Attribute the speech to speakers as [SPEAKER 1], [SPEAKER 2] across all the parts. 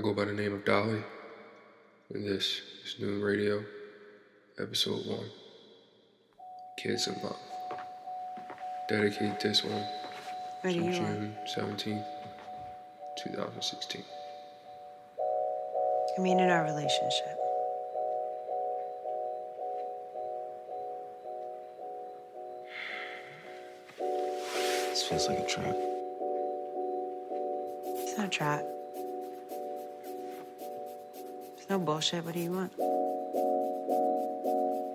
[SPEAKER 1] I go by the name of Dali, and this is NÔÖN Radio, Episode 1 Kids in Love. Dedicate this one to June 17th, 2016.
[SPEAKER 2] I mean, in our relationship.
[SPEAKER 3] This feels like a trap.
[SPEAKER 2] It's not a trap. It's no bullshit. What do you want?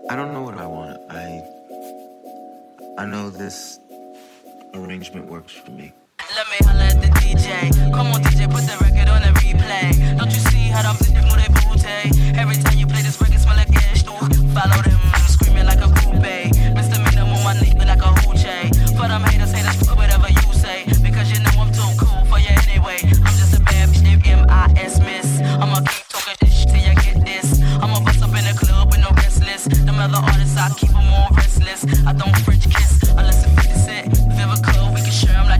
[SPEAKER 3] I don't know what I want. I I know this arrangement works for me.
[SPEAKER 4] Let me holla at the DJ. Come on, DJ, put the record on the replay. Don't you see how them bitches move they booty? Every time you play this record, smell like gas too. Follow them, screaming like a groupie. Them other artists, I keep them all restless. I don't French kiss unless it 50 cent. Could, we can share 'em like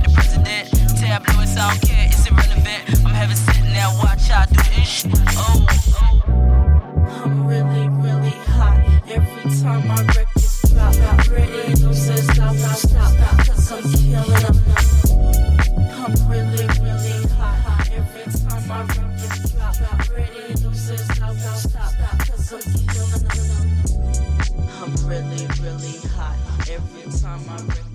[SPEAKER 5] Time my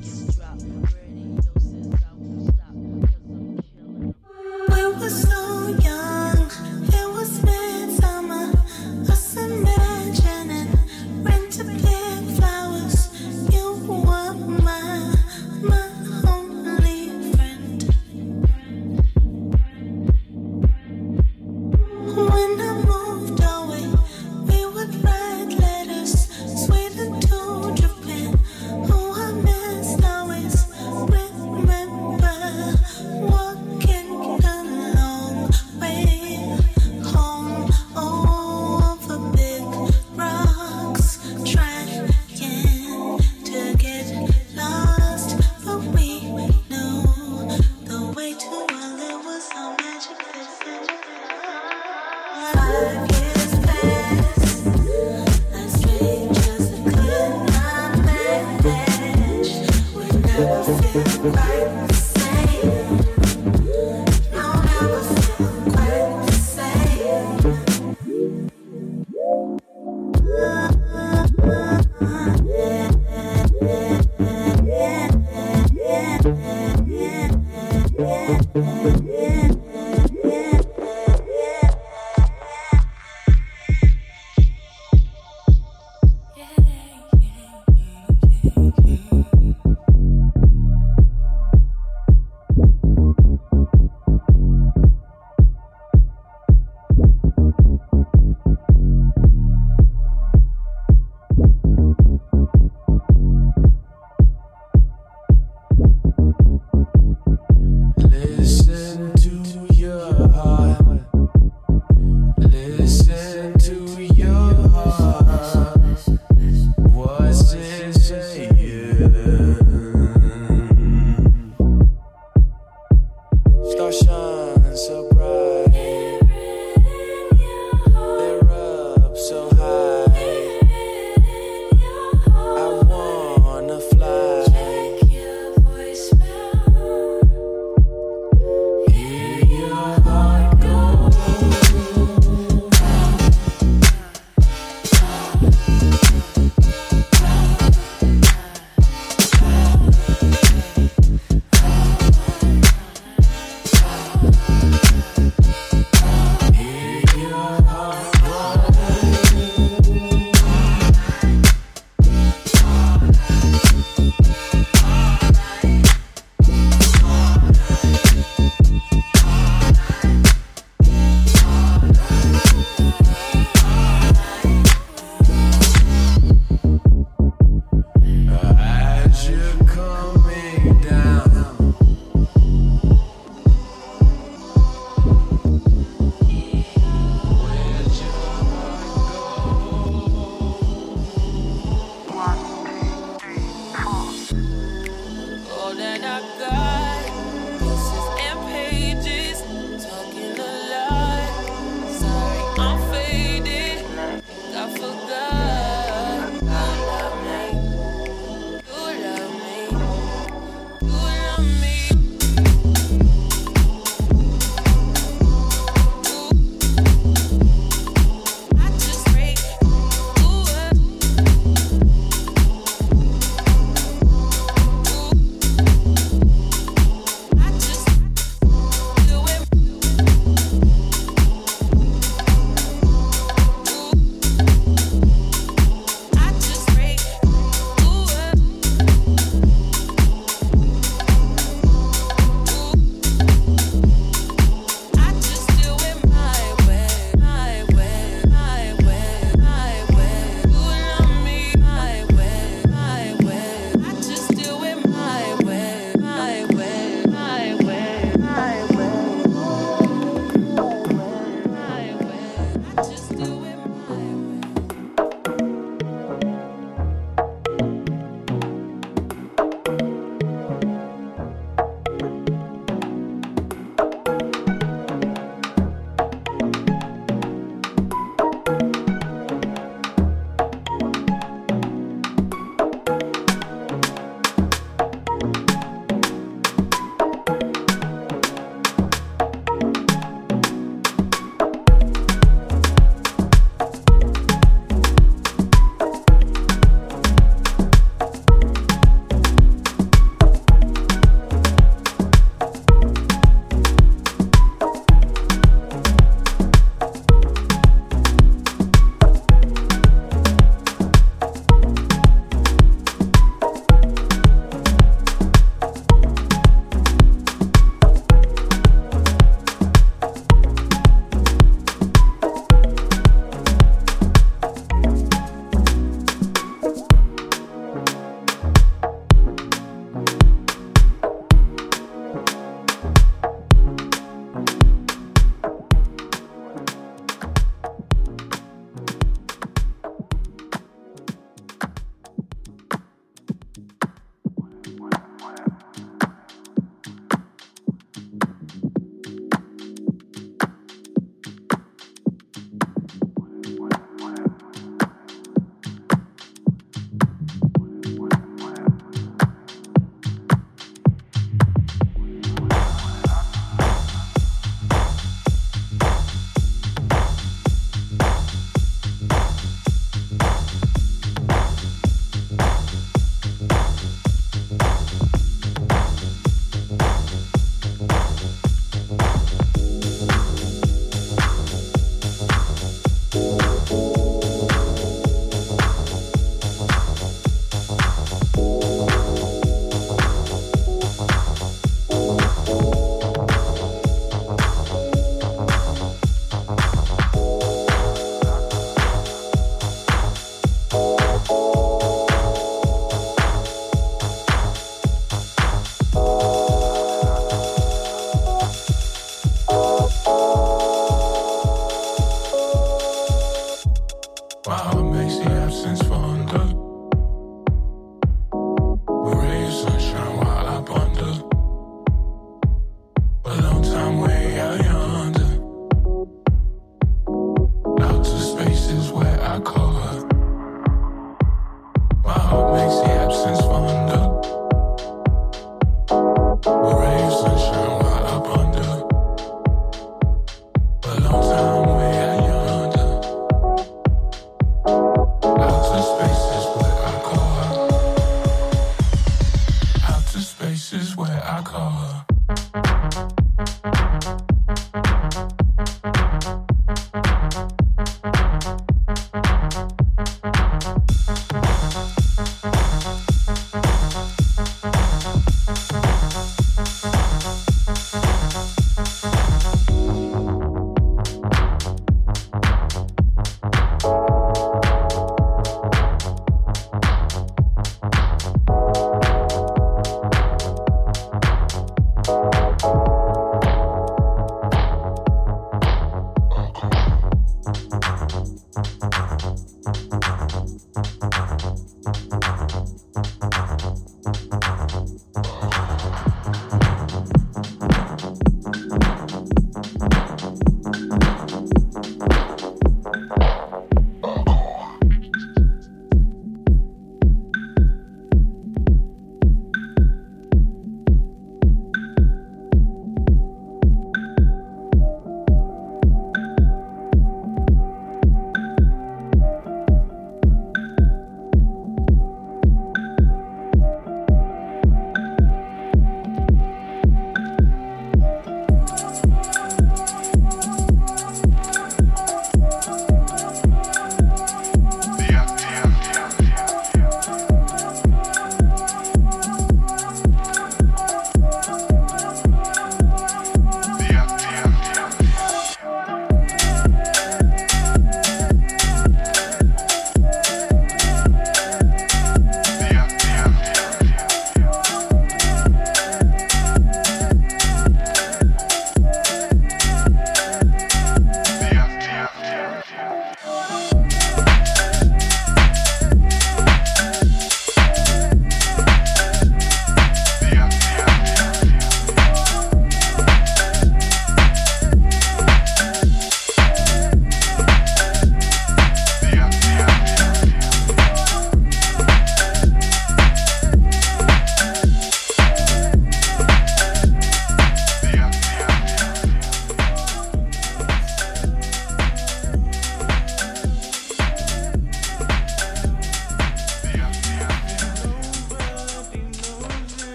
[SPEAKER 6] I
[SPEAKER 7] got.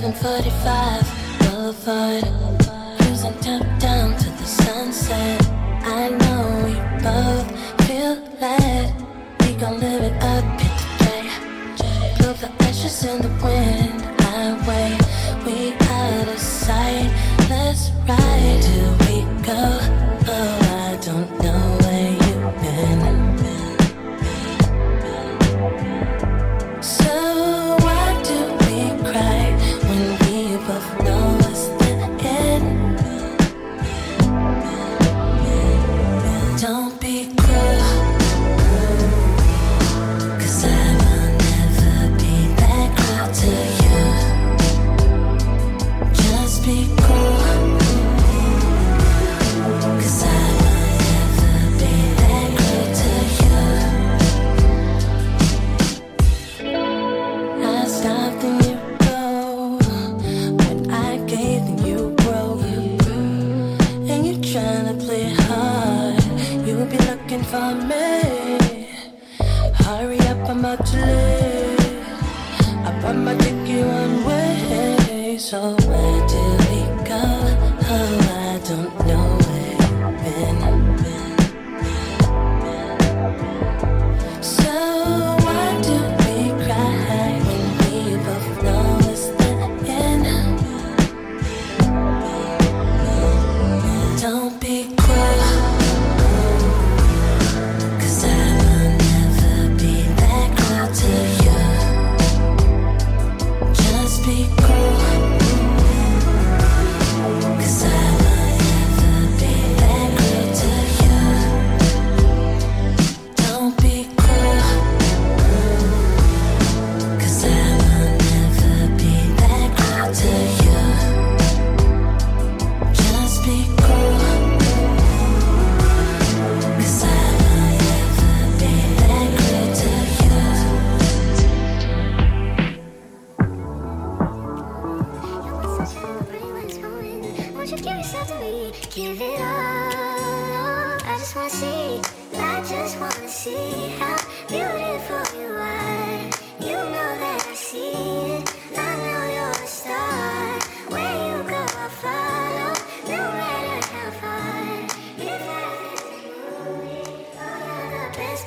[SPEAKER 8] 745 Boulevard. Cruising top down to the sunset. I know we both feel that we gon' live it up today. Blow the ashes in the wind.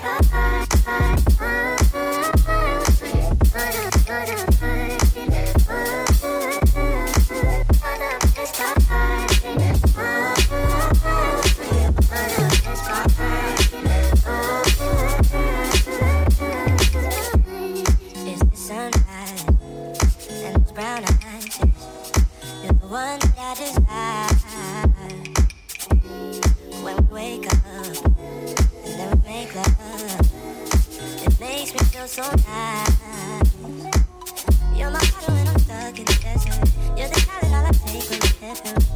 [SPEAKER 9] Bye. You're
[SPEAKER 6] my bottle when I'm stuck in the desert. You're the talent all I take when I get through.